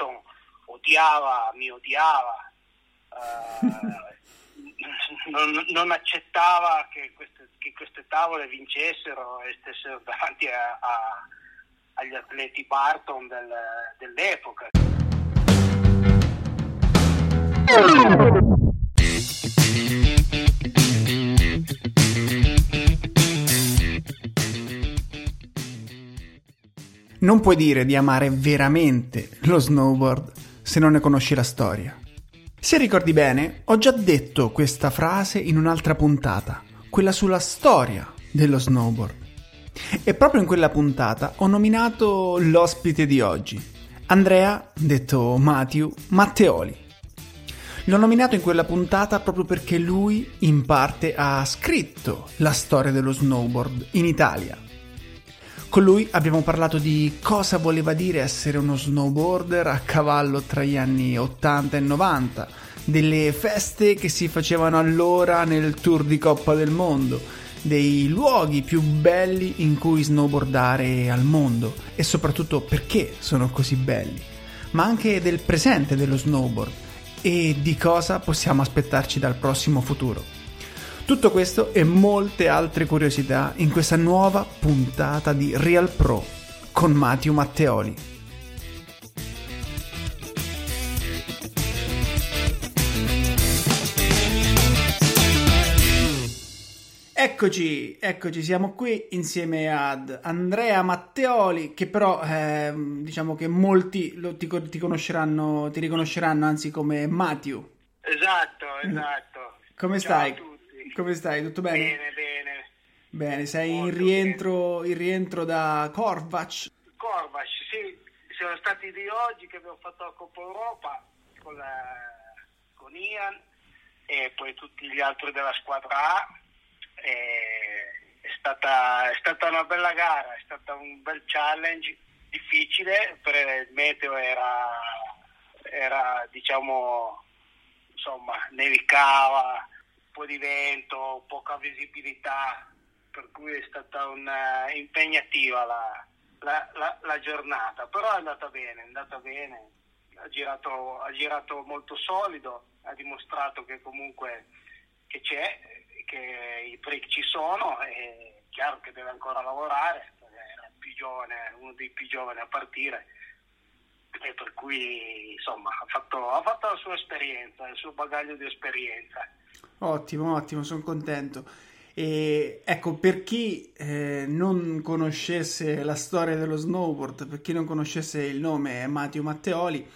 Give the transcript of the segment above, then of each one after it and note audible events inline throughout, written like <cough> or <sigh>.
Barton odiava, mi odiava, uh, <laughs> non, non, accettava che queste, che queste, tavole vincessero e stessero davanti a, a, agli atleti Barton del, dell'epoca. Non puoi dire di amare veramente lo snowboard se non ne conosci la storia. Se ricordi bene, ho già detto questa frase in un'altra puntata, quella sulla storia dello snowboard. E proprio in quella puntata ho nominato l'ospite di oggi, Andrea, detto Matthew Matteoli. L'ho nominato in quella puntata proprio perché lui in parte ha scritto la storia dello snowboard in Italia con lui abbiamo parlato di cosa voleva dire essere uno snowboarder a cavallo tra gli anni 80 e 90, delle feste che si facevano allora nel tour di Coppa del Mondo, dei luoghi più belli in cui snowboardare al mondo e soprattutto perché sono così belli, ma anche del presente dello snowboard e di cosa possiamo aspettarci dal prossimo futuro. Tutto questo e molte altre curiosità in questa nuova puntata di Real Pro con Matteo Matteoli. Eccoci, eccoci, siamo qui insieme ad Andrea Matteoli, che però eh, diciamo che molti lo, ti, ti, conosceranno, ti riconosceranno anzi come Matteo. Esatto, esatto. Come Ciao stai? Come stai? Tutto bene? Bene, bene. Bene, sei in rientro, in rientro, da Corvac? Corvac, sì. Siamo stati di oggi che abbiamo fatto la Coppa Europa con, la, con Ian e poi tutti gli altri della squadra A. è, stata, è stata una bella gara, è stato un bel challenge, difficile, per il meteo era, era diciamo, insomma, nevicava po' di vento, poca visibilità, per cui è stata una, impegnativa la, la, la, la, giornata, però è andata bene, è andata bene, ha girato, ha girato molto solido, ha dimostrato che comunque che c'è, che i break ci sono, è chiaro che deve ancora lavorare, è più giovane, uno dei più giovani a partire e per cui insomma ha fatto, ha fatto la sua esperienza, il suo bagaglio di esperienza. Ottimo, ottimo, sono contento. E ecco, per chi eh, non conoscesse la storia dello snowboard, per chi non conoscesse il nome Matteo Matteoli,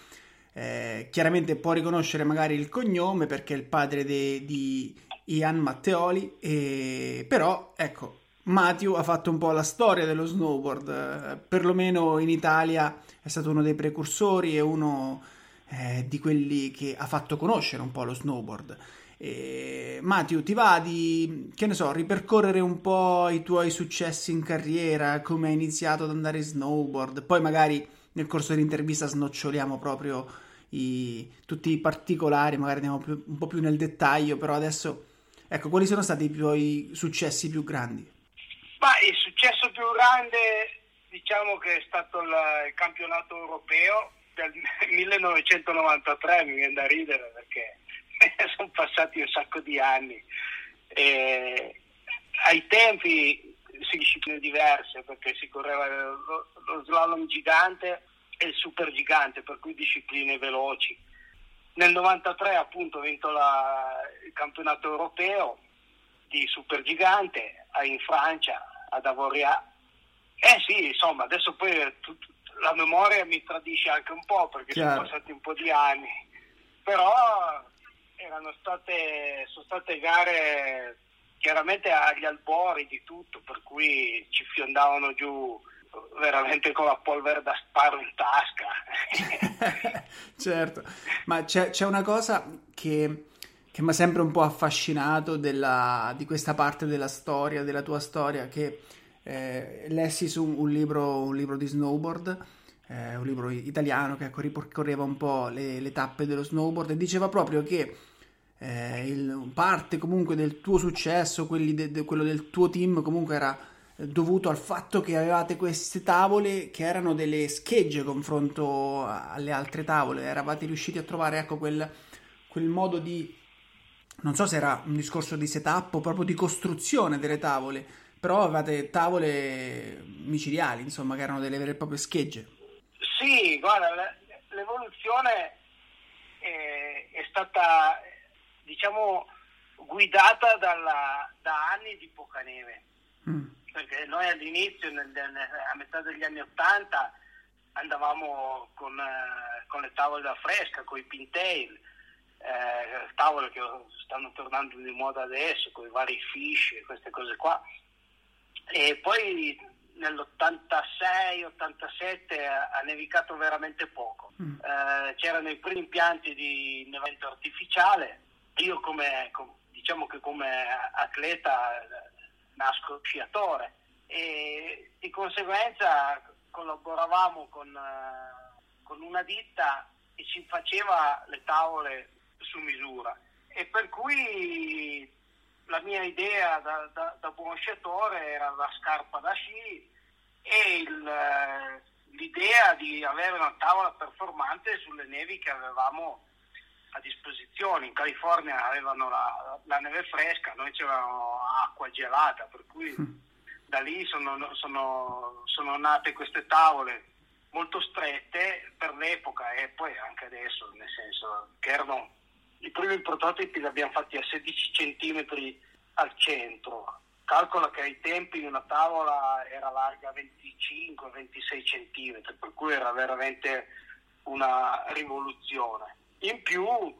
eh, chiaramente può riconoscere magari il cognome perché è il padre de, di Ian Matteoli, e, però ecco, Matteo ha fatto un po' la storia dello snowboard, eh, perlomeno in Italia è stato uno dei precursori e uno eh, di quelli che ha fatto conoscere un po' lo snowboard. E, Matteo, ti va di, che ne so, ripercorrere un po' i tuoi successi in carriera, come hai iniziato ad andare in snowboard, poi magari nel corso dell'intervista snoccioliamo proprio i, tutti i particolari, magari andiamo più, un po' più nel dettaglio, però adesso, ecco, quali sono stati i tuoi successi più grandi? Ma il successo più grande diciamo che è stato il, il campionato europeo del <laughs> 1993, mi viene da ridere <laughs> sono passati un sacco di anni. E ai tempi si discipline diverse perché si correva lo, lo slalom gigante e il super gigante, per cui discipline veloci. Nel 93 appunto ho vinto la, il campionato europeo di super gigante in Francia ad Avoria. Eh sì, insomma, adesso poi tut, la memoria mi tradisce anche un po' perché Chiaro. sono passati un po' di anni, però state, sono state gare chiaramente agli albori di tutto, per cui ci fiondavano giù veramente con la polvere da sparo in tasca. <laughs> certo, ma c'è, c'è, una cosa che, che mi ha sempre un po' affascinato della, di questa parte della storia, della tua storia, che eh, lessi su un libro, un libro di snowboard, eh, un libro italiano che ecco, ripercorreva un po' le, le tappe dello snowboard e diceva proprio che eh, il, parte comunque del tuo successo, de, de, quello del tuo team comunque era dovuto al fatto che avevate queste tavole che erano delle schegge confronto alle altre tavole, eravate riusciti a trovare ecco quel, quel modo di non so se era un discorso di setup o proprio di costruzione delle tavole, però avevate tavole micidiali, insomma, che erano delle vere e proprie schegge. Sì, guarda, l'evoluzione è, è stata, diciamo, guidata dalla, da anni di poca neve. Mm. Perché noi all'inizio, nel, nel, a metà degli anni Ottanta, andavamo con, uh, con, le tavole da fresca, con i pintail, eh, tavole che stanno tornando di moda adesso, con i vari fish e queste cose qua. E poi nell'86-87 ha nevicato veramente poco. Mm. Eh, c'erano i primi impianti di innevamento artificiale. Io come, diciamo che come atleta nasco sciatore e di conseguenza collaboravamo con, con una ditta che ci faceva le tavole su misura. E per cui la mia idea da, da, da buon sciatore era la scarpa da sci e il, eh, l'idea di avere una tavola performante sulle nevi che avevamo a disposizione. In California avevano la, la neve fresca, noi c'avevamo acqua gelata, per cui mm. da lì sono, sono, sono nate queste tavole molto strette per l'epoca e poi anche adesso, nel senso che erano i primi prototipi li abbiamo fatti a 16 cm al centro. Calcola che ai tempi una tavola era larga 25-26 cm, per cui era veramente una rivoluzione. In più eh,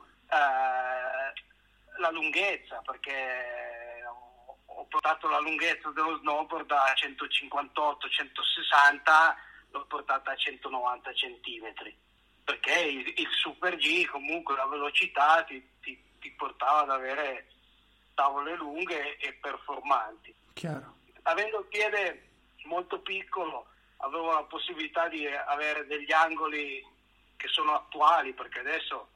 la lunghezza, perché ho portato la lunghezza dello snowboard da 158-160, l'ho portata a 190 cm perché il, il, Super G comunque la velocità ti, ti, ti, portava ad avere tavole lunghe e performanti. Chiaro. Avendo il piede molto piccolo avevo la possibilità di avere degli angoli che sono attuali perché adesso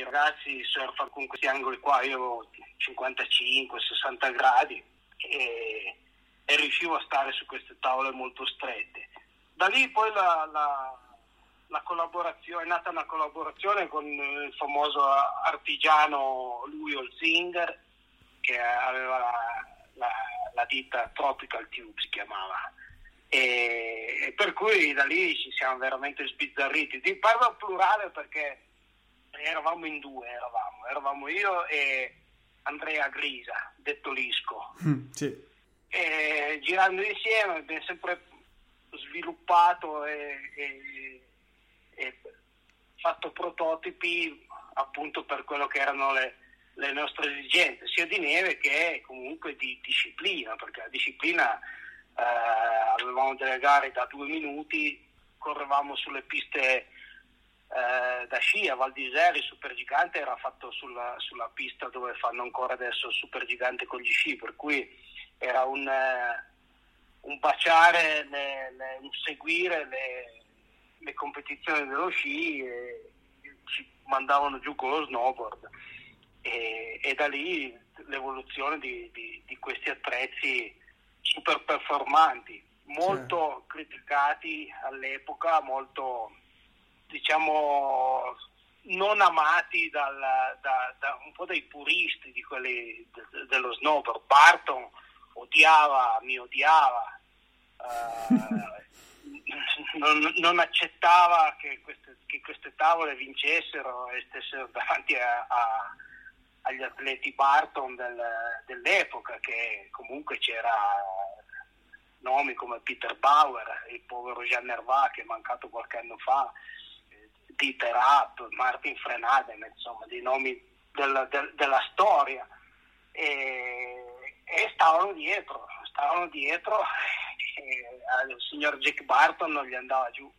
i ragazzi surfano con questi angoli qua, io avevo 55-60 gradi e, e, riuscivo a stare su queste tavole molto strette. Da lì poi la, la la collaborazione, è nata una collaborazione con il famoso artigiano Louis Olzinger che aveva la, la, ditta Tropical Tube si chiamava e, per cui da lì ci siamo veramente sbizzarriti. Ti parlo al plurale perché eravamo in due, eravamo, eravamo io e Andrea Grisa, detto Lisco. Mm, sì. E, girando insieme abbiamo sempre sviluppato e, e e fatto prototipi appunto per quello che erano le, le nostre esigenze, sia di neve che comunque di disciplina, perché la disciplina eh, avevamo delle gare da due minuti, correvamo sulle piste eh, da sci a Val d'Isère, il gigante era fatto sulla, sulla, pista dove fanno ancora adesso il super gigante con gli sci, per cui era un, eh, un baciare, le, le, un seguire le, le competizioni dello sci e ci mandavano giù con lo snowboard e, e da lì l'evoluzione di, di, di, questi attrezzi super performanti, molto sì. criticati all'epoca, molto diciamo non amati dal, da, da, un po' dai puristi di quelli de, dello snowboard. Barton odiava, mi odiava. Uh, <laughs> non, non accettava che queste, che queste, tavole vincessero e stessero davanti a, a, agli atleti Barton del, dell'epoca, che comunque c'era nomi come Peter Bauer, il povero Jean Nerva che è mancato qualche anno fa, Dieter Rapp, Martin Frenaden, insomma, dei nomi del, del, della storia. E, e stavano dietro, stavano dietro al signor Jack Barton non gli andava giù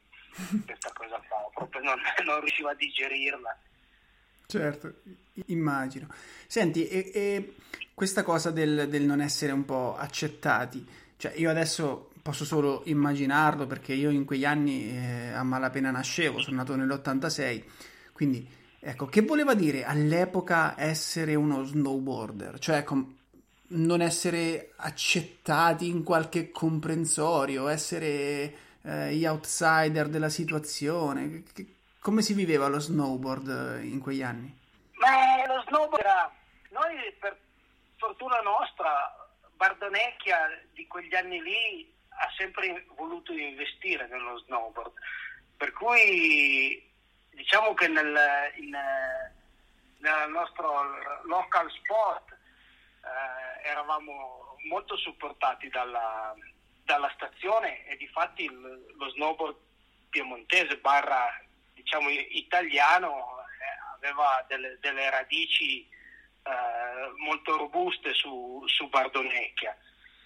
questa cosa qua, proprio non, non riusciva a digerirla. Certo, immagino. Senti, e, e questa cosa del, del, non essere un po' accettati, cioè io adesso posso solo immaginarlo perché io in quegli anni eh, a malapena nascevo, sono nato nell'86, quindi ecco, che voleva dire all'epoca essere uno snowboarder? Cioè, com- non essere accettati in qualche comprensorio, essere eh, gli outsider della situazione? Come si viveva lo snowboard eh, in quegli anni? Beh, lo snowboard era... Noi, per fortuna nostra, Bardonecchia di quegli anni lì ha sempre voluto investire nello snowboard, per cui diciamo che nel, in, nel nostro local sport eh, eravamo molto supportati dalla, dalla stazione e di fatti lo snowboard piemontese barra diciamo italiano eh, aveva delle, delle radici eh, molto robuste su, su Bardonecchia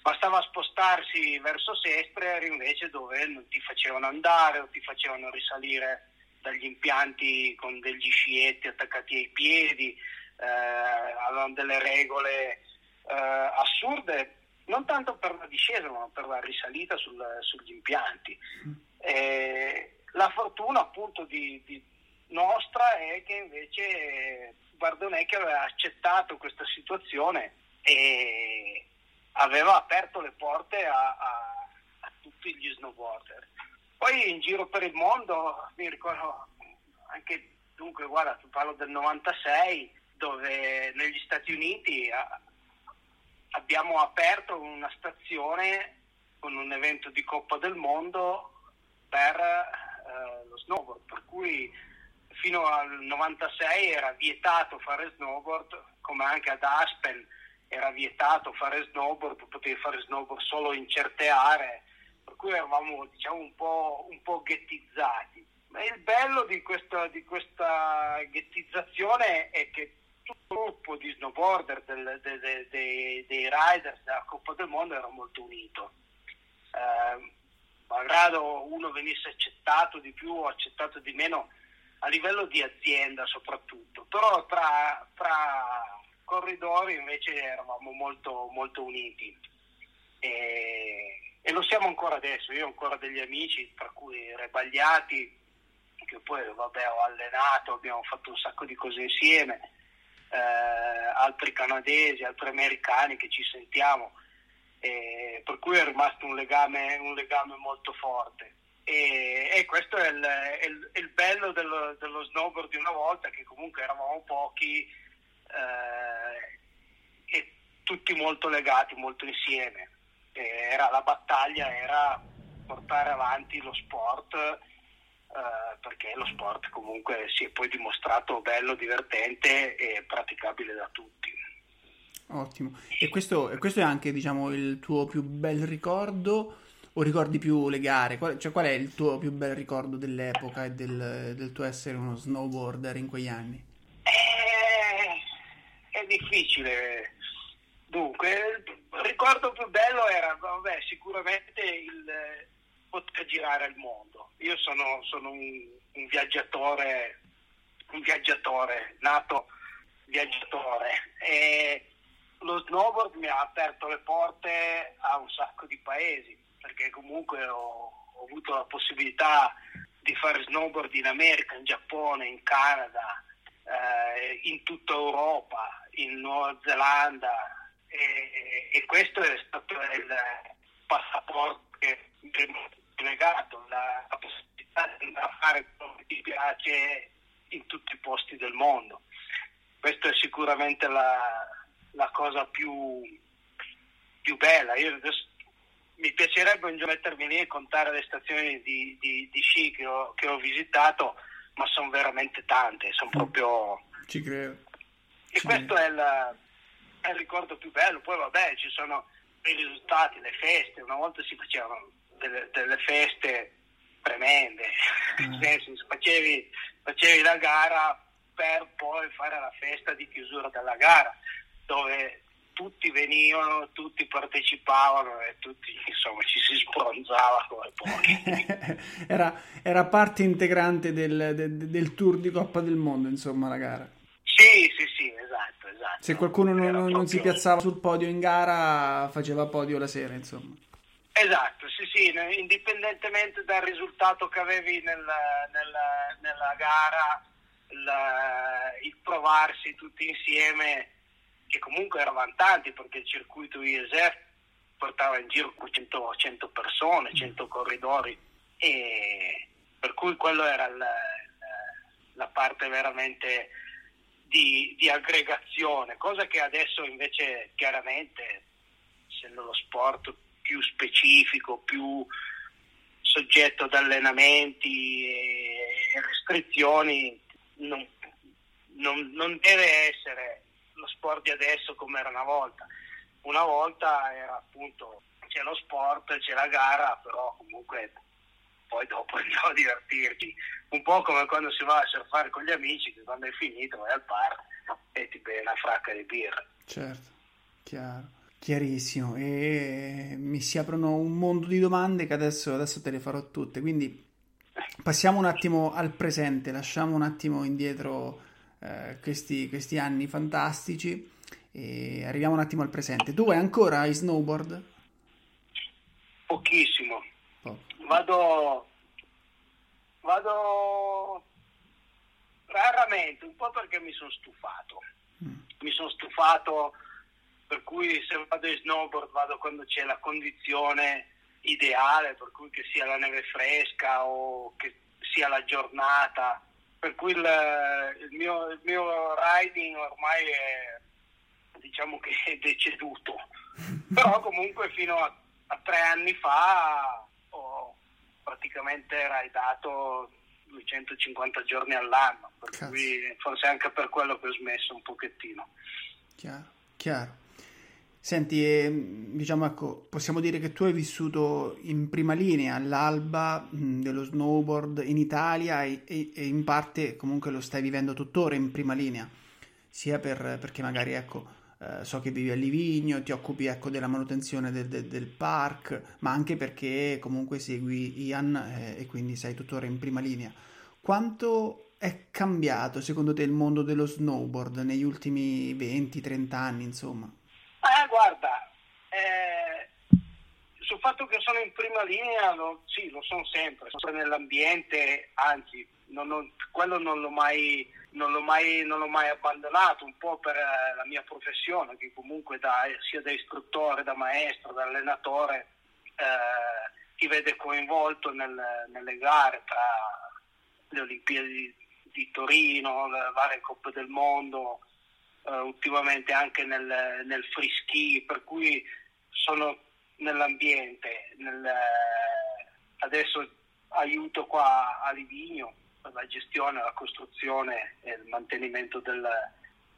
bastava spostarsi verso Sestre invece dove non ti facevano andare o ti facevano risalire dagli impianti con degli scietti attaccati ai piedi, eh, avevano delle regole eh, assurde, non tanto per la discesa ma per la risalita sul, sugli impianti. Eh, la fortuna appunto di, di nostra è che invece Bardonecchi aveva accettato questa situazione e aveva aperto le porte a, a, a tutti gli snowboarder. Poi in giro per il mondo, mi ricordo anche, dunque guarda, parlo del 96, dove negli Stati Uniti a, abbiamo aperto una stazione con un evento di Coppa del Mondo per eh, lo snowboard, per cui fino al 96 era vietato fare snowboard, come anche ad Aspen era vietato fare snowboard, potevi fare snowboard solo in certe aree, per cui eravamo diciamo, un, po', un po' ghettizzati. Ma il bello di questa, di questa ghettizzazione è che tutto il gruppo di snowboarder, del, de, de, de, dei riders della Coppa del Mondo era molto unito. Eh, malgrado uno venisse accettato di più o accettato di meno a livello di azienda soprattutto, però tra, tra corridori invece eravamo molto, molto uniti e, e, lo siamo ancora adesso. Io ho ancora degli amici, tra cui Rebagliati, che poi vabbè, ho allenato, abbiamo fatto un sacco di cose insieme, eh, altri canadesi, altri americani che ci sentiamo, eh, per cui è rimasto un legame, un legame molto forte. E, e, questo è il, è il, è il bello dello, dello snowboard di una volta, che comunque eravamo pochi eh, e tutti molto legati, molto insieme. Era, la battaglia era portare avanti lo sport eh, perché lo sport comunque si è poi dimostrato bello, divertente e praticabile da tutti. Ottimo. E questo, questo è anche diciamo, il tuo più bel ricordo o ricordi più le gare? Qual, cioè, qual è il tuo più bel ricordo dell'epoca e del, del tuo essere uno snowboarder in quegli anni? Difficile. Dunque, il ricordo più bello era vabbè, sicuramente il eh, poter girare il mondo. Io sono, sono un, un, viaggiatore, un viaggiatore, nato viaggiatore e lo snowboard mi ha aperto le porte a un sacco di paesi perché comunque ho, ho avuto la possibilità di fare snowboard in America, in Giappone, in Canada, eh, in tutta Europa, in Nuova Zelanda e, e questo è stato il passaporto che mi è legato, la, la possibilità di andare a fare quello che ti piace in tutti i posti del mondo. Questa è sicuramente la, la cosa più, più bella. Io adesso, mi piacerebbe un giorno mettermi lì e contare le stazioni di, di, di sci che ho, che ho visitato, ma sono veramente tante, sono proprio... Ci credo. E sì. questo è il, è il, ricordo più bello. Poi vabbè, ci sono i risultati, le feste. Una volta si facevano delle, delle feste tremende, mm. nel senso facevi, facevi la gara per poi fare la festa di chiusura della gara, dove tutti venivano, tutti partecipavano e tutti insomma ci si sbronzava come pochi. <laughs> era, era, parte integrante del, del, del, tour di Coppa del Mondo, insomma, la gara. Sì, sì, sì, esatto, esatto. Se qualcuno non, non, si piazzava sul podio in gara, faceva podio la sera, insomma. Esatto, sì, sì, indipendentemente dal risultato che avevi nel, nel, nella gara, il, il, provarsi tutti insieme che comunque eravamo tanti perché il circuito ISF portava in giro 100, 100 persone, 100 corridori e per cui quello era la, la parte veramente di, di, aggregazione, cosa che adesso invece chiaramente, essendo lo sport più specifico, più soggetto ad allenamenti e restrizioni, non, non, non deve essere lo sport di adesso come era una volta. Una volta era appunto c'è lo sport, c'è la gara, però comunque poi dopo <laughs> andiamo a divertirci. Un po' come quando si va a surfare con gli amici, che quando è finito vai al bar e ti bevi una fracca di birra. Certo, chiaro. Chiarissimo, e mi si aprono un mondo di domande che adesso, adesso te le farò tutte, quindi passiamo un attimo al presente, lasciamo un attimo indietro eh, questi, questi, anni fantastici e arriviamo un attimo al presente. Tu vai ancora ai snowboard? Pochissimo. Vado, vado raramente, un po' perché mi sono stufato, mm. mi sono stufato per cui se vado in snowboard vado quando c'è la condizione ideale, per cui che sia la neve fresca o che sia la giornata, per cui il, il, mio, il mio, riding ormai è diciamo che è deceduto, <laughs> però comunque fino a, a tre anni fa praticamente ridato 250 giorni all'anno, per Cazzo. cui forse anche per quello che ho smesso un pochettino. Chiaro, chiaro. Senti, eh, diciamo ecco, possiamo dire che tu hai vissuto in prima linea all'alba mh, dello snowboard in Italia e, e, e, in parte comunque lo stai vivendo tuttora in prima linea, sia per, perché magari ecco, eh, so che vivi a Livigno, ti occupi ecco, della manutenzione del, del, del, park, ma anche perché comunque segui Ian eh, e quindi sei tuttora in prima linea. Quanto è cambiato secondo te il mondo dello snowboard negli ultimi 20-30 anni, insomma? Eh, guarda, eh, sul fatto che sono in prima linea, lo, sì, lo sono sempre, sono nell'ambiente, anzi, non, non, quello non l'ho, mai, non, l'ho mai, non l'ho mai abbandonato, un po' per eh, la mia professione, che comunque da, sia da istruttore, da maestro, da allenatore, eh, ti vede coinvolto nel, nelle gare tra le Olimpiadi di, di Torino, le varie Coppe del Mondo, uh, ultimamente anche nel, nel free ski, per cui sono nell'ambiente. Nel, adesso aiuto qua a Livigno la gestione, la costruzione e il mantenimento del,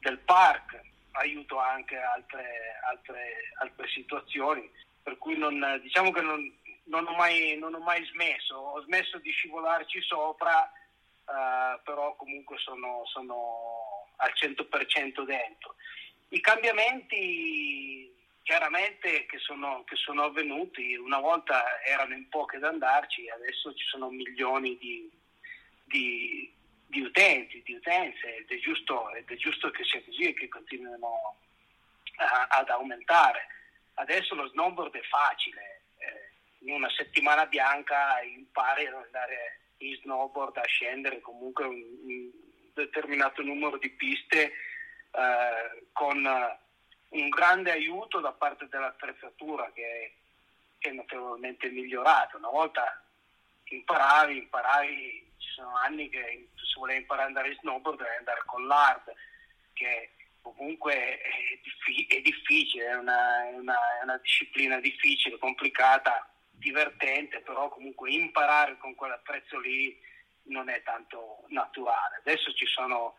del park, aiuto anche altre, altre, altre situazioni, per cui non, diciamo che non, non, ho mai, non, ho mai, smesso, ho smesso di scivolarci sopra, uh, però comunque sono, sono al 100% dentro. I cambiamenti chiaramente che sono, che sono, avvenuti, una volta erano in poche ad andarci, adesso ci sono milioni di, di, di utenti, di utenze ed è, giusto, ed è, giusto, che sia così e che continuino a, ad aumentare. Adesso lo snowboard è facile, eh, in una settimana bianca impari ad andare in snowboard, a scendere comunque un, un determinato numero di piste eh, con un grande aiuto da parte dell'attrezzatura che è notevolmente migliorata. Una volta imparavi, imparavi, ci sono anni che se volevi imparare ad andare in snowboard devi andare con l'hard, che comunque è, diffi- è difficile, è una, è, una, è una disciplina difficile, complicata, divertente, però comunque imparare con quell'attrezzo lì non è tanto naturale. Adesso ci sono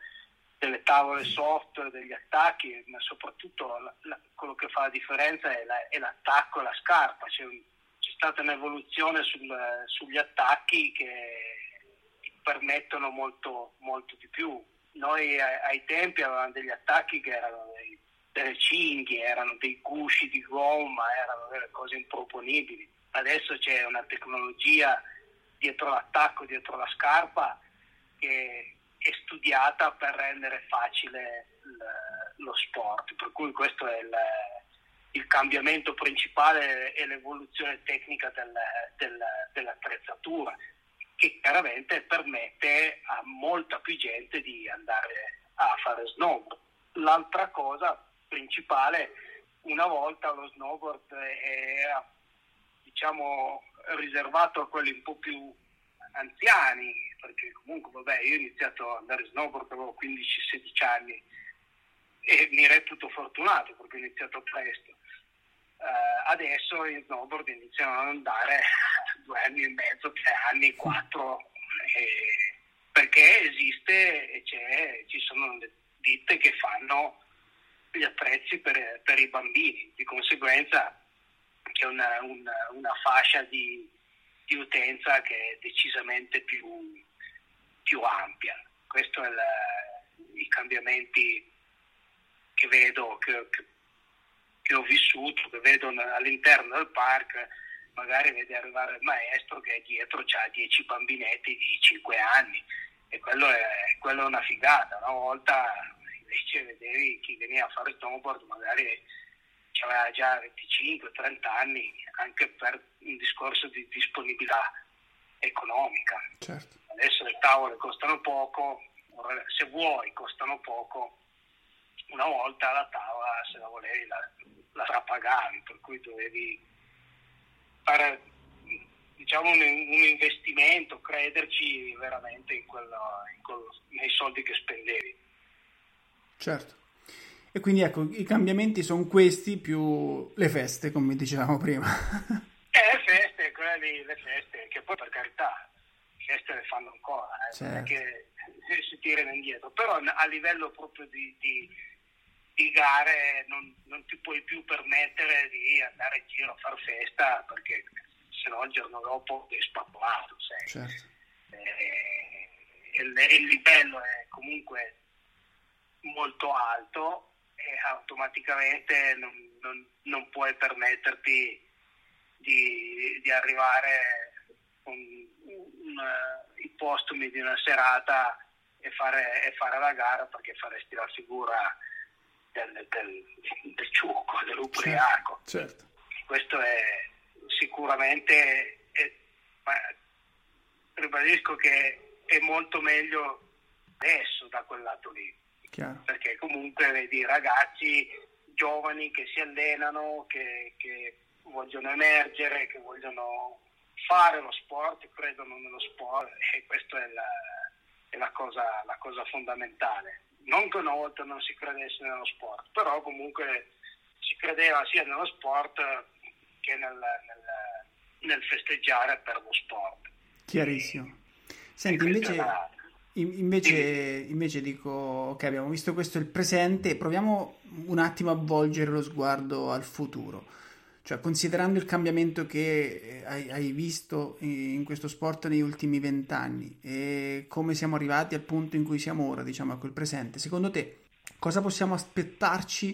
delle tavole soft, degli attacchi, ma soprattutto la, la, quello che fa la differenza è, la, è l'attacco e la scarpa. C'è, un, c'è stata un'evoluzione sul, sugli attacchi che permettono molto, molto di più. Noi ai, tempi avevamo degli attacchi che erano dei, delle cinghie, erano dei gusci di gomma, erano delle cose improponibili. Adesso c'è una tecnologia dietro l'attacco, dietro la scarpa, che è studiata per rendere facile il, lo sport. Per cui questo è il, il cambiamento principale e l'evoluzione tecnica del, del, dell'attrezzatura, che chiaramente permette a molta più gente di andare a fare snowboard. L'altra cosa principale, una volta lo snowboard era diciamo riservato a quelli un po' più anziani, perché comunque vabbè io ho iniziato ad andare snowboard avevo 15-16 anni e mi reputo fortunato perché ho iniziato presto. Uh, adesso in snowboard iniziano ad andare <laughs> due anni e mezzo, tre anni, quattro, eh, perché esiste e ci sono le ditte che fanno gli attrezzi per, per i bambini, di conseguenza c'è una, una, una fascia di, di, utenza che è decisamente più, più ampia. Questi sono i cambiamenti che vedo, che, che, che, ho vissuto, che vedo all'interno del park, magari vedi arrivare il maestro che dietro ha 10 bambinetti di 5 anni e quello è, quello è una figata. Una volta invece vedevi chi veniva a fare snowboard magari aveva già 25-30 anni anche per un discorso di disponibilità economica. Certo. Adesso le tavole costano poco, se vuoi costano poco, una volta la tavola se la volevi la, la trapagavi, per cui dovevi fare diciamo un, un investimento, crederci veramente in quello, in quello, nei soldi che spendevi. Certo. E quindi ecco, i cambiamenti sono questi più le feste, come dicevamo prima. <laughs> eh, le feste, quelli, le feste, che poi per carità, le feste le fanno ancora, eh, certo. che si tirano indietro, però a livello proprio di, di, di gare non, non, ti puoi più permettere di andare in giro a far festa perché se no il giorno dopo sei spappolato. Certo. Eh, il, il livello è comunque molto alto e automaticamente non, non, non puoi permetterti di, di arrivare con un, i postumi di una serata e fare, e fare, la gara perché faresti la figura del, del, del ciucco, dell'ubriaco. Certo, certo. Questo è sicuramente, è, ribadisco che è molto meglio adesso da quel lato lì. Chiaro. Perché comunque vedi ragazzi giovani che si allenano, che, che vogliono emergere, che vogliono fare lo sport, credono nello sport e questa è, la, è la, cosa, la, cosa, fondamentale. Non che una volta non si credesse nello sport, però comunque si credeva sia nello sport che nel, nel, nel festeggiare per lo sport. Chiarissimo. Senti, invece... Invece, invece, dico, ok, abbiamo visto questo il presente, proviamo un attimo a volgere lo sguardo al futuro. Cioè, considerando il cambiamento che hai, hai visto in questo sport negli ultimi vent'anni e come siamo arrivati al punto in cui siamo ora, diciamo, a quel presente, secondo te cosa possiamo aspettarci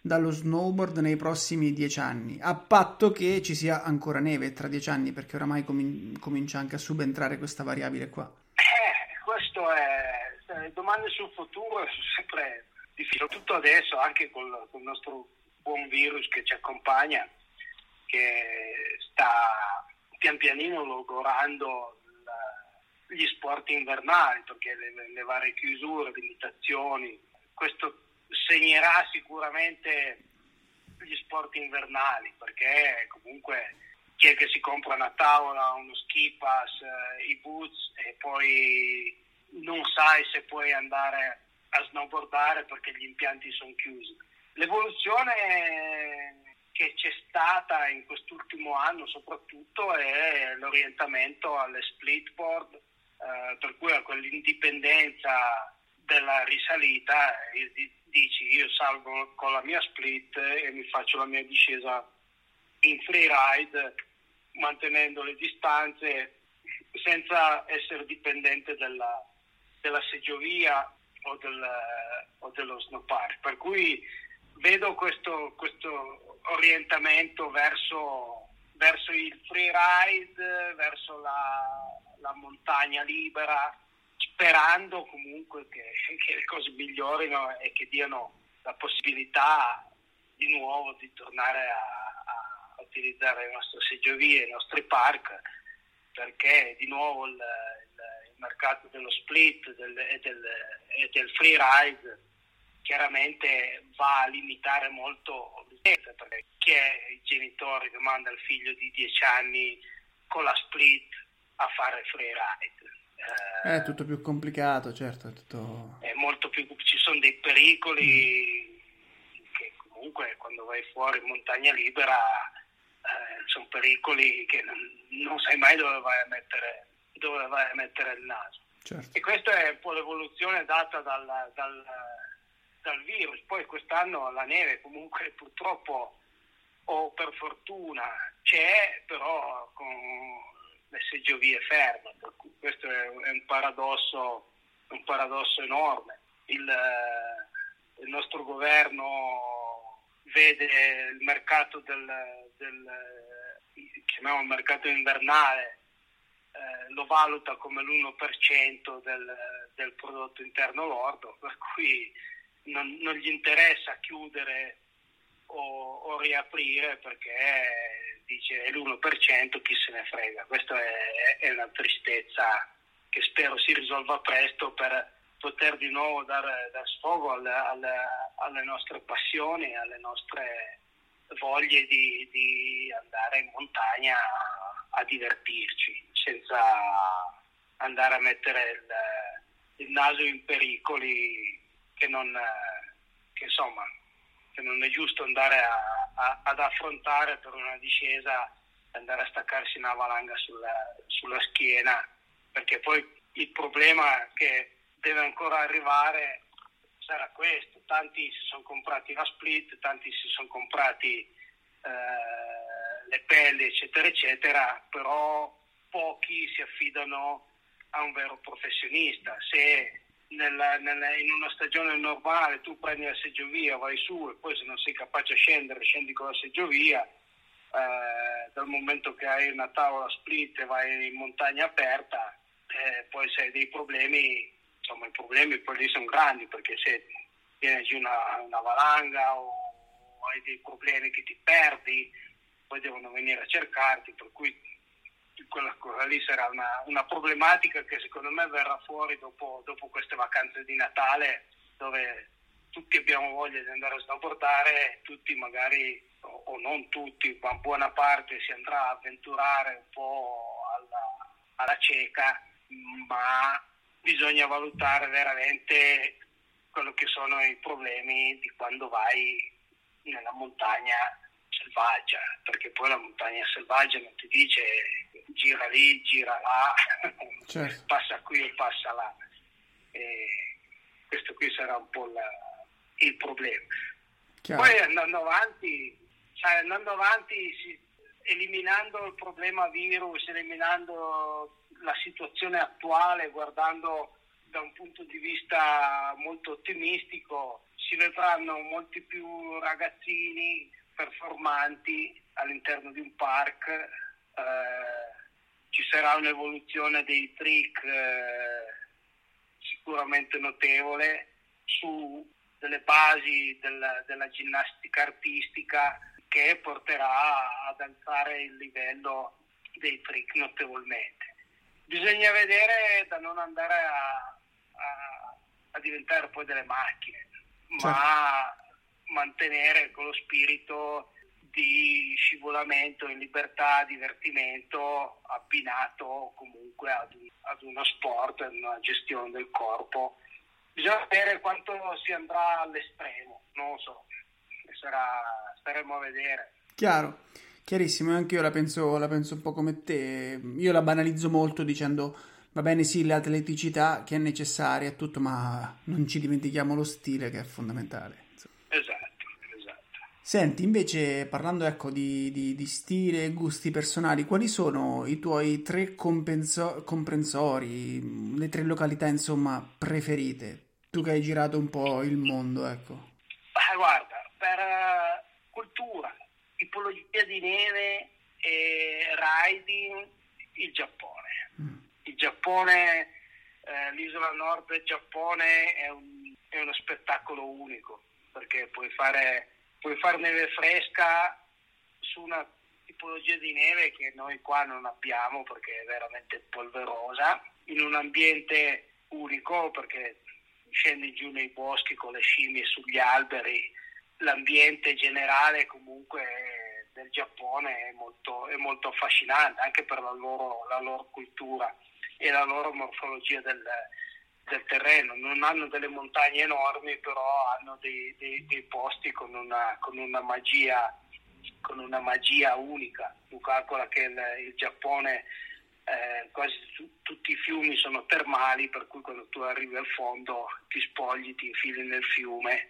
dallo snowboard nei prossimi dieci anni? A patto che ci sia ancora neve tra dieci anni, perché oramai comin- comincia anche a subentrare questa variabile qua questo è, le domande sul futuro <laughs> sono sempre difficili, soprattutto adesso anche con il nostro buon virus che ci accompagna, che sta pian pianino logorando gli sport invernali, perché le, le varie chiusure, limitazioni, questo segnerà sicuramente gli sport invernali, perché comunque chi è che si compra una tavola, uno ski pass, eh, i boots e poi non sai se puoi andare a snowboardare perché gli impianti sono chiusi. L'evoluzione che c'è stata in quest'ultimo anno soprattutto è l'orientamento alle splitboard, eh, per cui a quell'indipendenza della risalita dici io salgo con la mia split e mi faccio la mia discesa in freeride mantenendo le distanze senza essere dipendente dalla, della seggiovia o, del, o dello snowpark. Per cui vedo questo, questo orientamento verso, verso, il freeride, verso la, la, montagna libera, sperando comunque che, che le cose migliorino e che diano la possibilità di nuovo di tornare a, a utilizzare le nostre seggiovie, i nostri park, perché di nuovo il, mercato dello split e, del, e del free ride chiaramente va a limitare molto perché chi è il genitore che manda il figlio di 10 anni con la split a fare freeride? Eh, è tutto più complicato, certo. È, tutto... è molto più, ci sono dei pericoli mm. che comunque quando vai fuori in montagna libera eh, sono pericoli che non, non, sai mai dove vai a mettere, dove vai a mettere il naso. Certo. E questa è un po' l'evoluzione data dal, dal, dal virus. Poi quest'anno la neve comunque <laughs> purtroppo o per fortuna c'è, però con le seggiovie ferme, questo è un paradosso, un paradosso enorme. Il, il, nostro governo vede il mercato del, del chiamiamolo mercato invernale, eh, lo valuta come l'1% del, del prodotto interno lordo, per cui non, non gli interessa chiudere o, o, riaprire perché dice è l'1%, chi se ne frega. Questa è, è, una tristezza che spero si risolva presto per poter di nuovo dare, dare sfogo alle, alle, alle, nostre passioni, alle nostre voglie di, di andare in montagna a, a divertirci senza andare a mettere il, il naso in pericoli che non, che insomma, che non è giusto andare a, a, ad affrontare per una discesa, andare a staccarsi una valanga sulla, sulla schiena, perché poi il problema che deve ancora arrivare sarà questo, tanti si sono comprati la split, tanti si sono comprati eh, le pelli, eccetera, eccetera, però pochi si affidano a un vero professionista. Se nella, nella, in una stagione normale tu prendi la seggiovia, vai su e poi se non sei capace a scendere, scendi con la seggiovia, eh, dal momento che hai una tavola split e vai in montagna aperta, eh, poi se hai dei problemi, insomma i problemi poi lì sono grandi perché se viene giù una, una valanga o hai dei problemi che ti perdi, poi devono venire a cercarti, per cui quella cosa lì sarà una, una, problematica che secondo me verrà fuori dopo, dopo, queste vacanze di Natale dove tutti abbiamo voglia di andare a snowboardare, tutti magari, o, non tutti, ma buona parte si andrà a avventurare un po' alla, alla cieca, ma bisogna valutare veramente quello che sono i problemi di quando vai nella montagna selvaggia, perché poi la montagna selvaggia non ti dice gira lì, gira là, <laughs> certo. passa qui e passa là. E questo qui sarà un po' la, il problema. Chiaro. Poi andando avanti, cioè andando avanti si, eliminando il problema virus, eliminando la situazione attuale, guardando da un punto di vista molto ottimistico, si vedranno molti più ragazzini performanti all'interno di un park. Eh, ci sarà un'evoluzione dei trick eh, sicuramente notevole su delle basi della, della ginnastica artistica che porterà ad alzare il livello dei trick notevolmente. Bisogna vedere da non andare a, a, a diventare poi delle macchine, certo. ma mantenere quello spirito di scivolamento in libertà, divertimento abbinato comunque ad, ad uno sport, ad una gestione del corpo. Bisogna vedere quanto si andrà all'estremo, non lo so, sarà, staremo a vedere. Chiaro, chiarissimo, anche io la penso, la penso un po' come te, io la banalizzo molto dicendo va bene sì l'atleticità che è necessaria e tutto, ma non ci dimentichiamo lo stile che è fondamentale. Senti, invece, parlando ecco di, di, di stile e gusti personali, quali sono i tuoi tre compenso- comprensori, le tre località, insomma, preferite? Tu che hai girato un po' il mondo, ecco. Ah, guarda, per uh, cultura, tipologia di neve e riding, il Giappone. Mm. Il Giappone, eh, l'isola nord del Giappone è, un, è uno spettacolo unico, perché puoi fare puoi fare neve fresca su una tipologia di neve che noi qua non abbiamo perché è veramente polverosa, in un ambiente unico perché scendi giù nei boschi con le scimmie sugli alberi, l'ambiente generale comunque del Giappone è molto, è molto affascinante anche per la loro, la loro, cultura e la loro morfologia del, del, terreno. Non hanno delle montagne enormi, però hanno dei, dei, dei posti con una, con una, magia con una magia unica. Tu calcola che il, il Giappone eh, quasi tu, tutti i fiumi sono termali, per cui quando tu arrivi al fondo ti spogli, ti infili nel fiume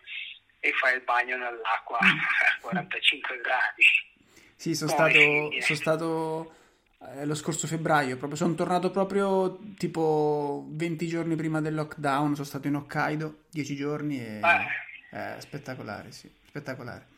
e fai il bagno nell'acqua a <laughs> 45 gradi. Sì, sono stato, sono stato eh, lo scorso febbraio, proprio, sono tornato proprio tipo 20 giorni prima del lockdown, sono stato in Hokkaido 10 giorni e eh. spettacolare, sì, spettacolare.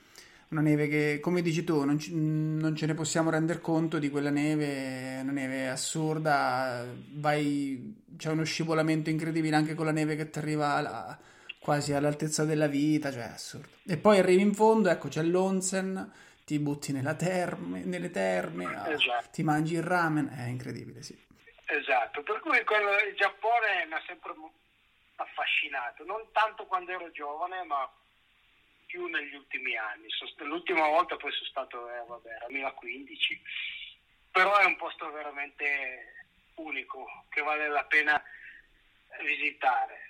Una neve che, come dici tu, non, ci, non, ce ne possiamo rendere conto di quella neve, una neve assurda, vai, c'è uno scivolamento incredibile anche con la neve che ti arriva alla, quasi all'altezza della vita, cioè assurdo. E poi arrivi in fondo, ecco, c'è l'onsen, ti butti terme, nelle terme, ah, esatto. ti mangi il ramen, è incredibile, sì. Esatto, per cui il Giappone mi ha sempre affascinato, non tanto quando ero giovane, ma più negli ultimi anni. L'ultima volta poi sono stato, eh, vabbè, era 2015, però è un posto veramente unico che vale la pena visitare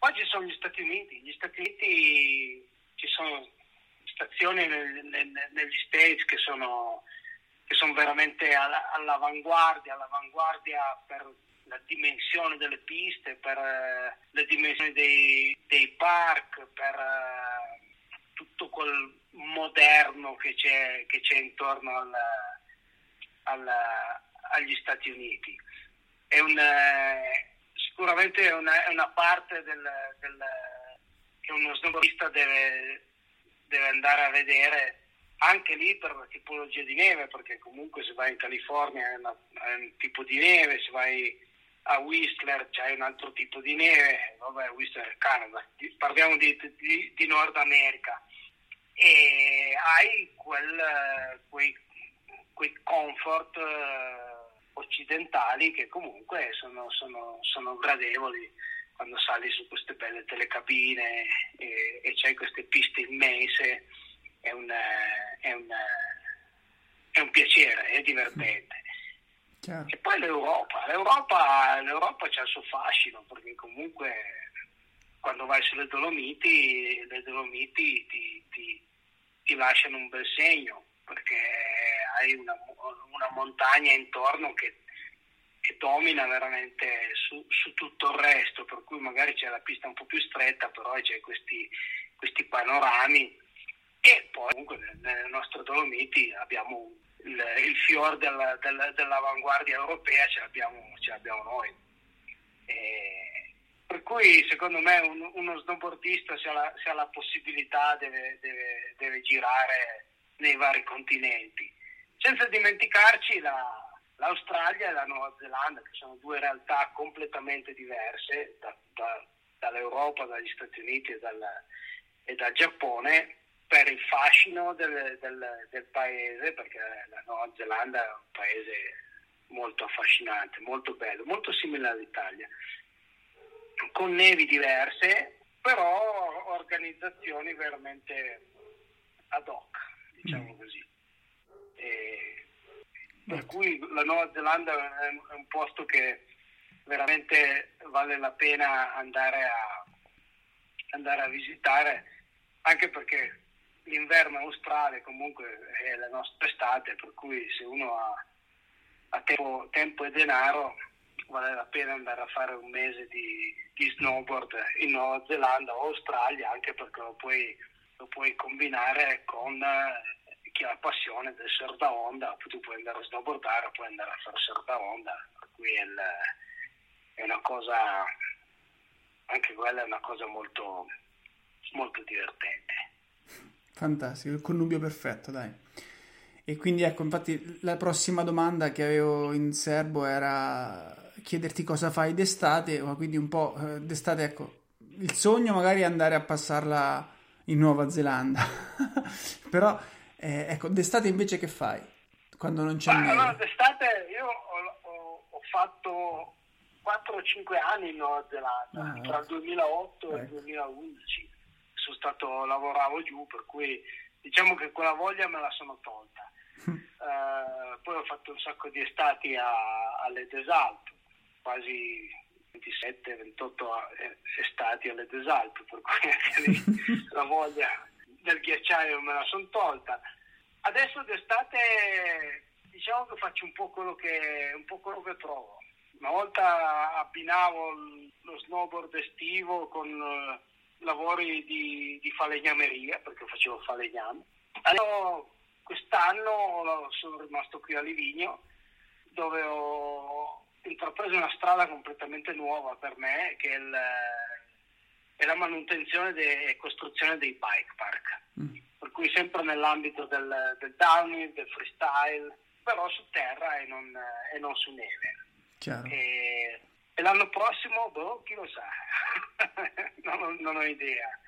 Oggi sono gli Stati Uniti, gli Stati Uniti ci sono stazioni nel, nel, negli States che sono, che sono veramente alla, all'avanguardia, all'avanguardia per la dimensione delle piste, per uh, le dimensioni dei, dei park, per uh, tutto quel moderno che c'è, che c'è intorno al, al, agli Stati Uniti. È un, uh, sicuramente è una, è una parte del, del, che uno snowboardista deve, deve andare a vedere anche lì per la tipologia di neve, perché comunque se vai in California è, una, è un tipo di neve, se vai a Whistler c'è un altro tipo di neve, vabbè Whistler è Canada, parliamo di, di, di, Nord America. E hai quel, quei, quei comfort occidentali che comunque sono, sono, sono gradevoli quando sali su queste belle telecabine e, e c'hai queste piste immense, è un, è un, è un piacere, è divertente. Chiaro. E poi l'Europa, l'Europa, l'Europa c'ha il suo fascino perché comunque quando vai sulle Dolomiti, le Dolomiti ti, ti, ti lasciano un bel segno perché hai una, una montagna intorno che, che domina veramente su, su, tutto il resto, per cui magari c'è la pista un po' più stretta, però c'è questi, questi panorami e poi comunque nelle nostre Dolomiti abbiamo il, il fior della, della, dell'avanguardia europea, ce l'abbiamo, ce l'abbiamo noi. E, per cui secondo me un, uno snowboardista se ha la, se ha la possibilità deve, deve, deve girare nei vari continenti senza dimenticarci la, l'Australia e la Nuova Zelanda, che sono due realtà completamente diverse da, da, dall'Europa, dagli Stati Uniti e dal, e dal Giappone, per il fascino del, del, del, paese, perché la Nuova Zelanda è un paese molto affascinante, molto bello, molto simile all'Italia, con nevi diverse, però organizzazioni veramente ad hoc, diciamo mm. così. E per cui la Nuova Zelanda è un posto che veramente vale la pena andare a, andare a visitare, anche perché l'inverno australe comunque è la nostra estate, per cui se uno ha, ha tempo, tempo, e denaro vale la pena andare a fare un mese di, di snowboard in Nuova Zelanda o Australia, anche perché lo puoi, lo puoi combinare con chi ha la passione del surf da onda, tu puoi andare a snowboardare, puoi andare a fare surf da onda, per è, il, è, una cosa, anche quella è una cosa molto, molto divertente. Fantastico, il connubio perfetto, dai. E quindi ecco, infatti la prossima domanda che avevo in serbo era chiederti cosa fai d'estate, ma quindi un po' eh, d'estate, ecco, il sogno magari è andare a passarla in Nuova Zelanda, <laughs> però eh, ecco, d'estate invece che fai? Quando non c'è neve? Allora, d'estate io ho, ho, ho, fatto 4 o 5 anni in Nuova Zelanda, ah, tra il 2008 ecco. e il 2011. Sono stato, lavoravo giù, per cui diciamo che quella voglia me la sono tolta. uh, poi ho fatto un sacco di estati a, alle Desalto, quasi 27-28 eh, estati alle Desalto, per cui anche lì <laughs> la voglia del ghiacciaio me la sono tolta. Adesso d'estate diciamo che faccio un po' quello che, un po quello che provo. Una volta abbinavo lo snowboard estivo con uh, lavori di, di, falegnameria, perché facevo falegname. Allora, quest'anno sono rimasto qui a Livigno, dove ho intrapreso una strada completamente nuova per me, che è, il, è la manutenzione e costruzione dei bike park. Mm. Per cui sempre nell'ambito del, del downhill, del freestyle, però su terra e non, e non su neve. E, e, l'anno prossimo, boh, chi lo sa, <laughs> non, non, ho idea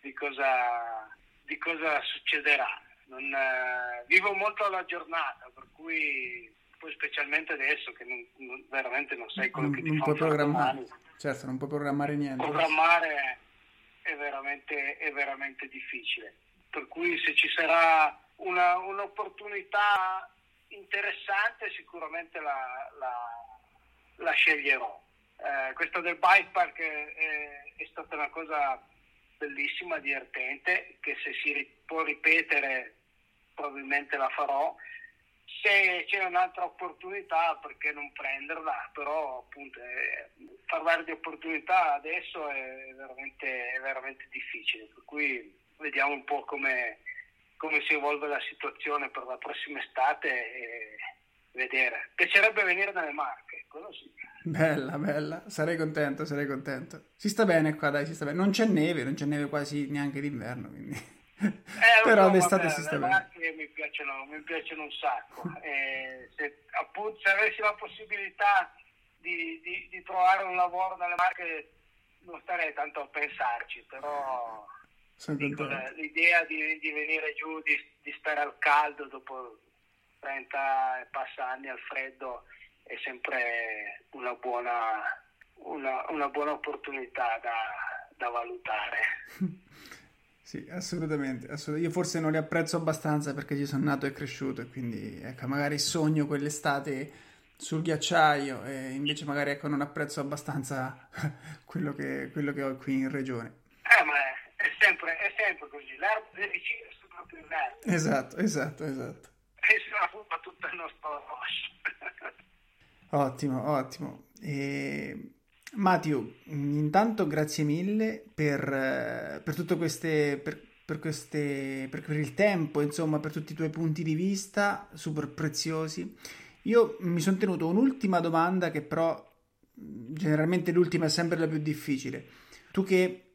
di cosa, di cosa succederà. Non, uh, vivo molto alla giornata, per cui poi specialmente adesso che non, veramente non sai quello che ti fa. Domani. Certo, non puoi programmare niente. Programmare è veramente, è veramente difficile. Per cui se ci sarà una, un'opportunità interessante sicuramente la, la, la sceglierò. Eh, questa del bike park è, è, stata una cosa bellissima, divertente, che se si può ripetere probabilmente la farò. Se c'è un'altra opportunità, perché non prenderla? Però appunto eh, parlare di opportunità adesso è veramente, è veramente difficile, per cui vediamo un po' come come si evolve la situazione per la prossima estate e vedere. Piacerebbe venire dalle Marche, quello sì. Bella, bella, sarei contento, sarei contento. Si sta bene qua, dai, si sta bene. Non c'è neve, non c'è neve quasi neanche d'inverno, quindi... Eh, <laughs> Però d'estate si sta bene. Mi piacciono, mi piacciono un sacco. <laughs> e se, appunto, se avessi la possibilità di, di, di trovare un lavoro dalle Marche non starei tanto a pensarci, però Dico, l'idea di, di, venire giù, di, di, stare al caldo dopo 30 e passa anni al freddo è sempre una buona, una, una buona opportunità da, da valutare. <laughs> Sì, assolutamente, assolutamente, Io forse non li apprezzo abbastanza perché ci sono nato e cresciuto e quindi ecco, magari sogno quell'estate sul ghiacciaio e invece magari ecco, non apprezzo abbastanza <laughs> quello che, quello che ho qui in regione. Eh, ma sempre, è sempre così, l'erba deve decidere su proprio l'erba. Esatto, esatto, esatto. E se la fuma tutto il nostro roscio. <laughs> ottimo, ottimo. E... Matteo, intanto grazie mille per, per tutte queste... Per, per, queste, per, per il tempo, insomma, per tutti i tuoi punti di vista, super preziosi. Io mi sono tenuto un'ultima domanda che però generalmente l'ultima è sempre la più difficile. Tu che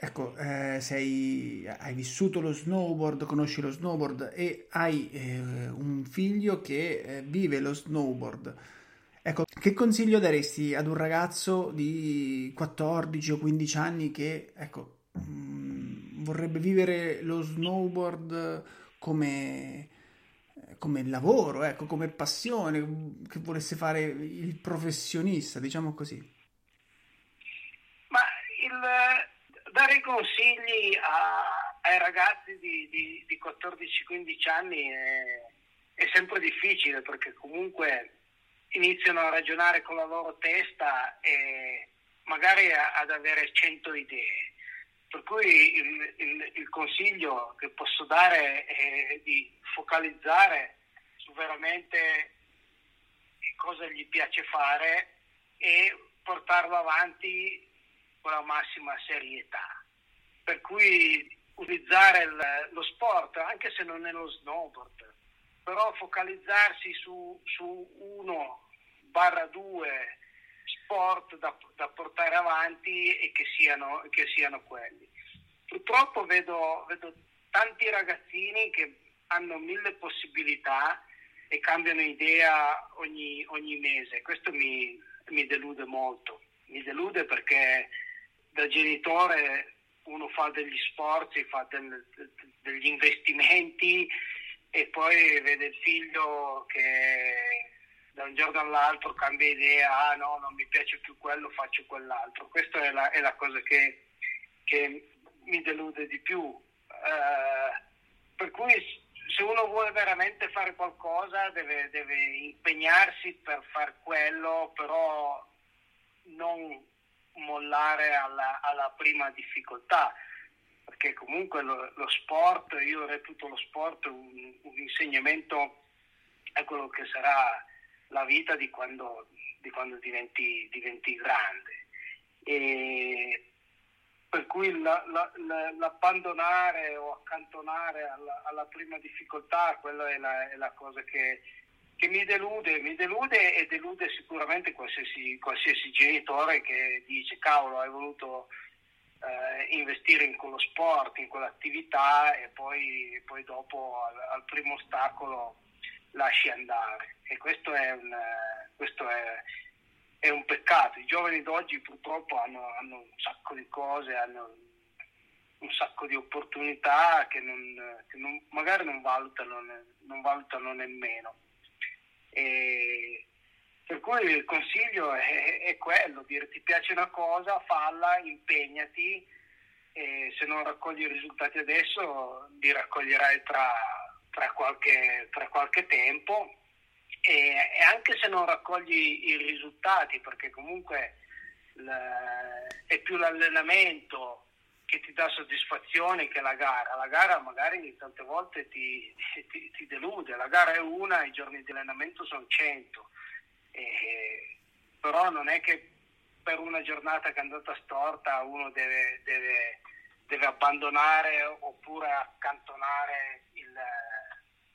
Ecco, eh, sei, hai vissuto lo snowboard, conosci lo snowboard e hai eh, un figlio che eh, vive lo snowboard. Ecco, che consiglio daresti ad un ragazzo di 14 o 15 anni che, ecco, mm, vorrebbe vivere lo snowboard come, come lavoro, ecco, come passione, che volesse fare il professionista, diciamo così? Ma il dare consigli a, ai ragazzi di, di, di 14-15 anni è, è, sempre difficile perché comunque iniziano a ragionare con la loro testa e magari ad avere 100 idee. Per cui il, il, il consiglio che posso dare è di focalizzare su veramente cosa gli piace fare e portarlo avanti con la massima serietà. Per cui utilizzare il, lo sport, anche se non è lo snowboard, però focalizzarsi su, su uno barra due sport da, da, portare avanti e che siano, che siano quelli. Purtroppo vedo, vedo tanti ragazzini che hanno mille possibilità e cambiano idea ogni, ogni mese. Questo mi, mi delude molto. Mi delude perché da genitore uno fa degli sforzi, fa del, degli investimenti e poi vede il figlio che da un giorno all'altro cambia idea, ah no, non mi piace più quello, faccio quell'altro. Questa è la, è la cosa che, che, mi delude di più. Eh, per cui se uno vuole veramente fare qualcosa deve, deve impegnarsi per fare quello, però non mollare alla, alla prima difficoltà perché comunque lo, lo, sport, io reputo lo sport un, un, insegnamento a quello che sarà la vita di quando, di quando diventi, diventi, grande. E per cui la, la, la, l'abbandonare o accantonare alla, alla, prima difficoltà, quella è la, è cosa che, che, mi delude, mi delude e delude sicuramente qualsiasi, qualsiasi genitore che dice cavolo hai voluto eh, investire in quello sport, in quell'attività e poi, poi dopo al, al, primo ostacolo lasci andare. E questo è un, questo è, è un peccato. I giovani d'oggi purtroppo hanno, hanno, un sacco di cose, hanno un sacco di opportunità che, non, che non, magari non valutano, non valutano nemmeno. E, per cui il consiglio è, è quello, dire ti piace una cosa, falla, impegnati e se non raccogli i risultati adesso li raccoglierai tra, tra, qualche, tra qualche, tempo e, e, anche se non raccogli i risultati perché comunque è più l'allenamento che ti dà soddisfazione che la gara. La gara magari tante volte ti, ti, ti delude, la gara è una, i giorni di allenamento sono 100 eh, però non è che per una giornata che è andata storta uno deve, deve, deve abbandonare oppure accantonare, il,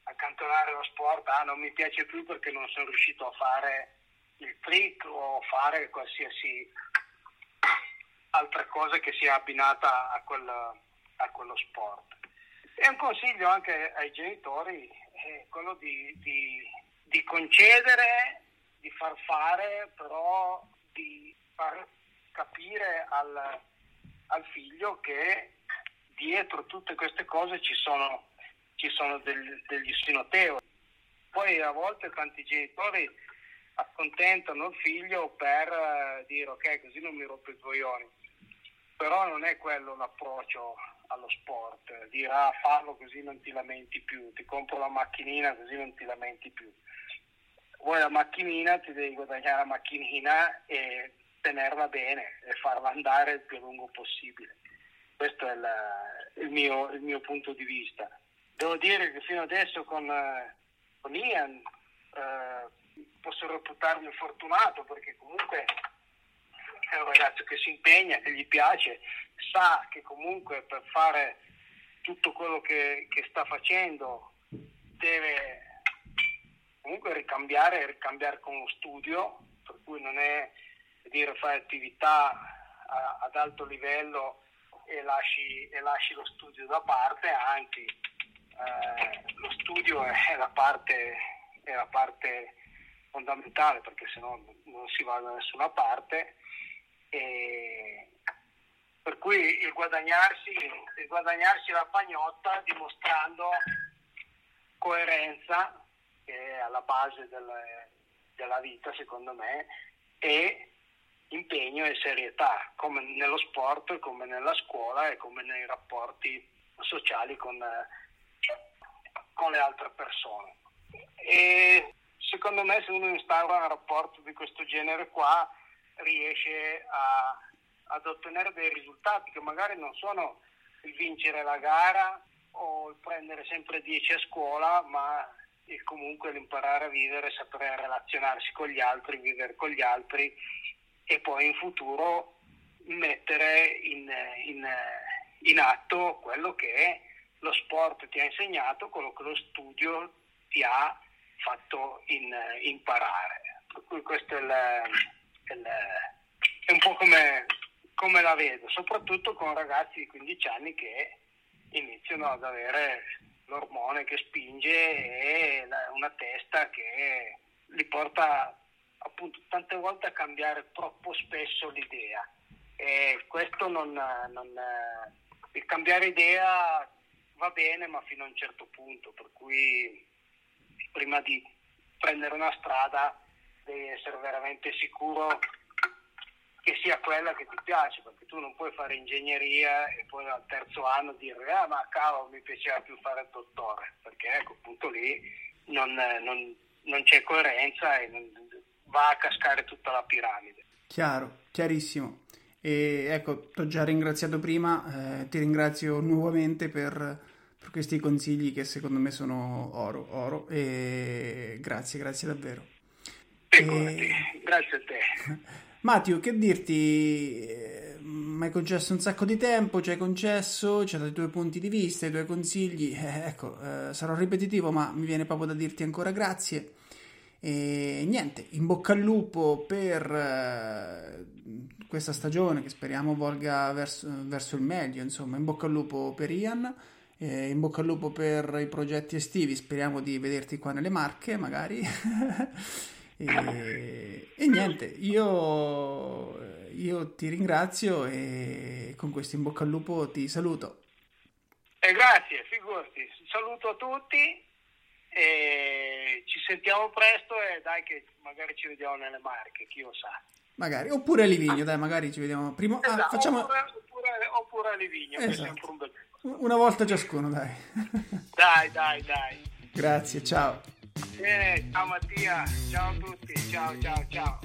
accantonare lo sport, ah non mi piace più perché non sono riuscito a fare il trick o fare qualsiasi altra cosa che sia abbinata a, quel, a quello sport. E un consiglio anche ai genitori è quello di, di, di concedere di far fare, però di far capire al, al figlio che dietro tutte queste cose ci sono, ci sono del, degli notevoli. Poi a volte tanti genitori accontentano il figlio per eh, dire ok così non mi rompo i coglioni però non è quello l'approccio allo sport dirà ah, fallo così non ti lamenti più ti compro la macchinina così non ti lamenti più vuoi la macchinina, ti devi guadagnare la macchinina e tenerla bene e farla andare il più lungo possibile. Questo è la, il, mio, il, mio, punto di vista. Devo dire che fino adesso con, con Ian eh, posso reputarmi fortunato perché comunque è un ragazzo che si impegna, che gli piace, sa che comunque per fare tutto quello che, che sta facendo deve comunque ricambiare, ricambiare con lo studio, per cui non è dire fare attività a, ad alto livello e lasci, e lasci, lo studio da parte, anzi eh, lo studio è la, parte, è la parte fondamentale perché se no non si va da nessuna parte. E per cui il guadagnarsi, il guadagnarsi la pagnotta dimostrando coerenza che è alla base del, della vita, secondo me, e impegno e serietà, come nello sport, come nella scuola e come nei rapporti sociali con, con le altre persone. E secondo me se uno instaura un rapporto di questo genere qua riesce a, ad ottenere dei risultati che magari non sono il vincere la gara o il prendere sempre 10 a scuola, ma e comunque l'imparare a vivere, sapere relazionarsi con gli altri, vivere con gli altri e poi in futuro mettere in, in, in atto quello che lo sport ti ha insegnato, quello che lo studio ti ha fatto in, imparare. Per cui questo è, il, il, è un po' come, come la vedo, soprattutto con ragazzi di 15 anni che iniziano ad avere l'ormone che spinge e una testa che li porta appunto tante volte a cambiare troppo spesso l'idea. E questo non, non, il cambiare idea va bene ma fino a un certo punto, per cui prima di prendere una strada devi essere veramente sicuro che sia quella che ti piace, perché tu non puoi fare ingegneria e poi al terzo anno dire ah ma cavolo mi piaceva più fare il dottore, perché ecco appunto lì non, non, non c'è coerenza e non, va a cascare tutta la piramide. Chiaro, chiarissimo. E ecco, ti ho già ringraziato prima, eh, ti ringrazio nuovamente per, per, questi consigli che secondo me sono oro, oro e grazie, grazie davvero. E... Grazie a te. <laughs> Matteo, che dirti? Mi hai concesso un sacco di tempo, ci hai concesso, ci hai dato i tuoi punti di vista, i tuoi consigli. Eh, ecco, eh, sarò ripetitivo, ma mi viene proprio da dirti ancora grazie. E niente, in bocca al lupo per eh, questa stagione che speriamo volga verso, verso, il meglio, insomma, in bocca al lupo per Ian, eh, in bocca al lupo per i progetti estivi, speriamo di vederti qua nelle Marche magari. <laughs> e, e, niente, io, io ti ringrazio e con questo in bocca al lupo ti saluto. E grazie, figurati, saluto a tutti e ci sentiamo presto e dai che magari ci vediamo nelle Marche, chi lo sa. Magari, oppure a Livigno, dai, magari ci vediamo prima. Ah, esatto, facciamo... oppure, oppure, oppure, a Livigno, esatto. un bel... Una volta ciascuno, dai. dai, dai, dai. Grazie, ciao. Bene, ciao Mattia, ciao a tutti, ciao ciao ciao.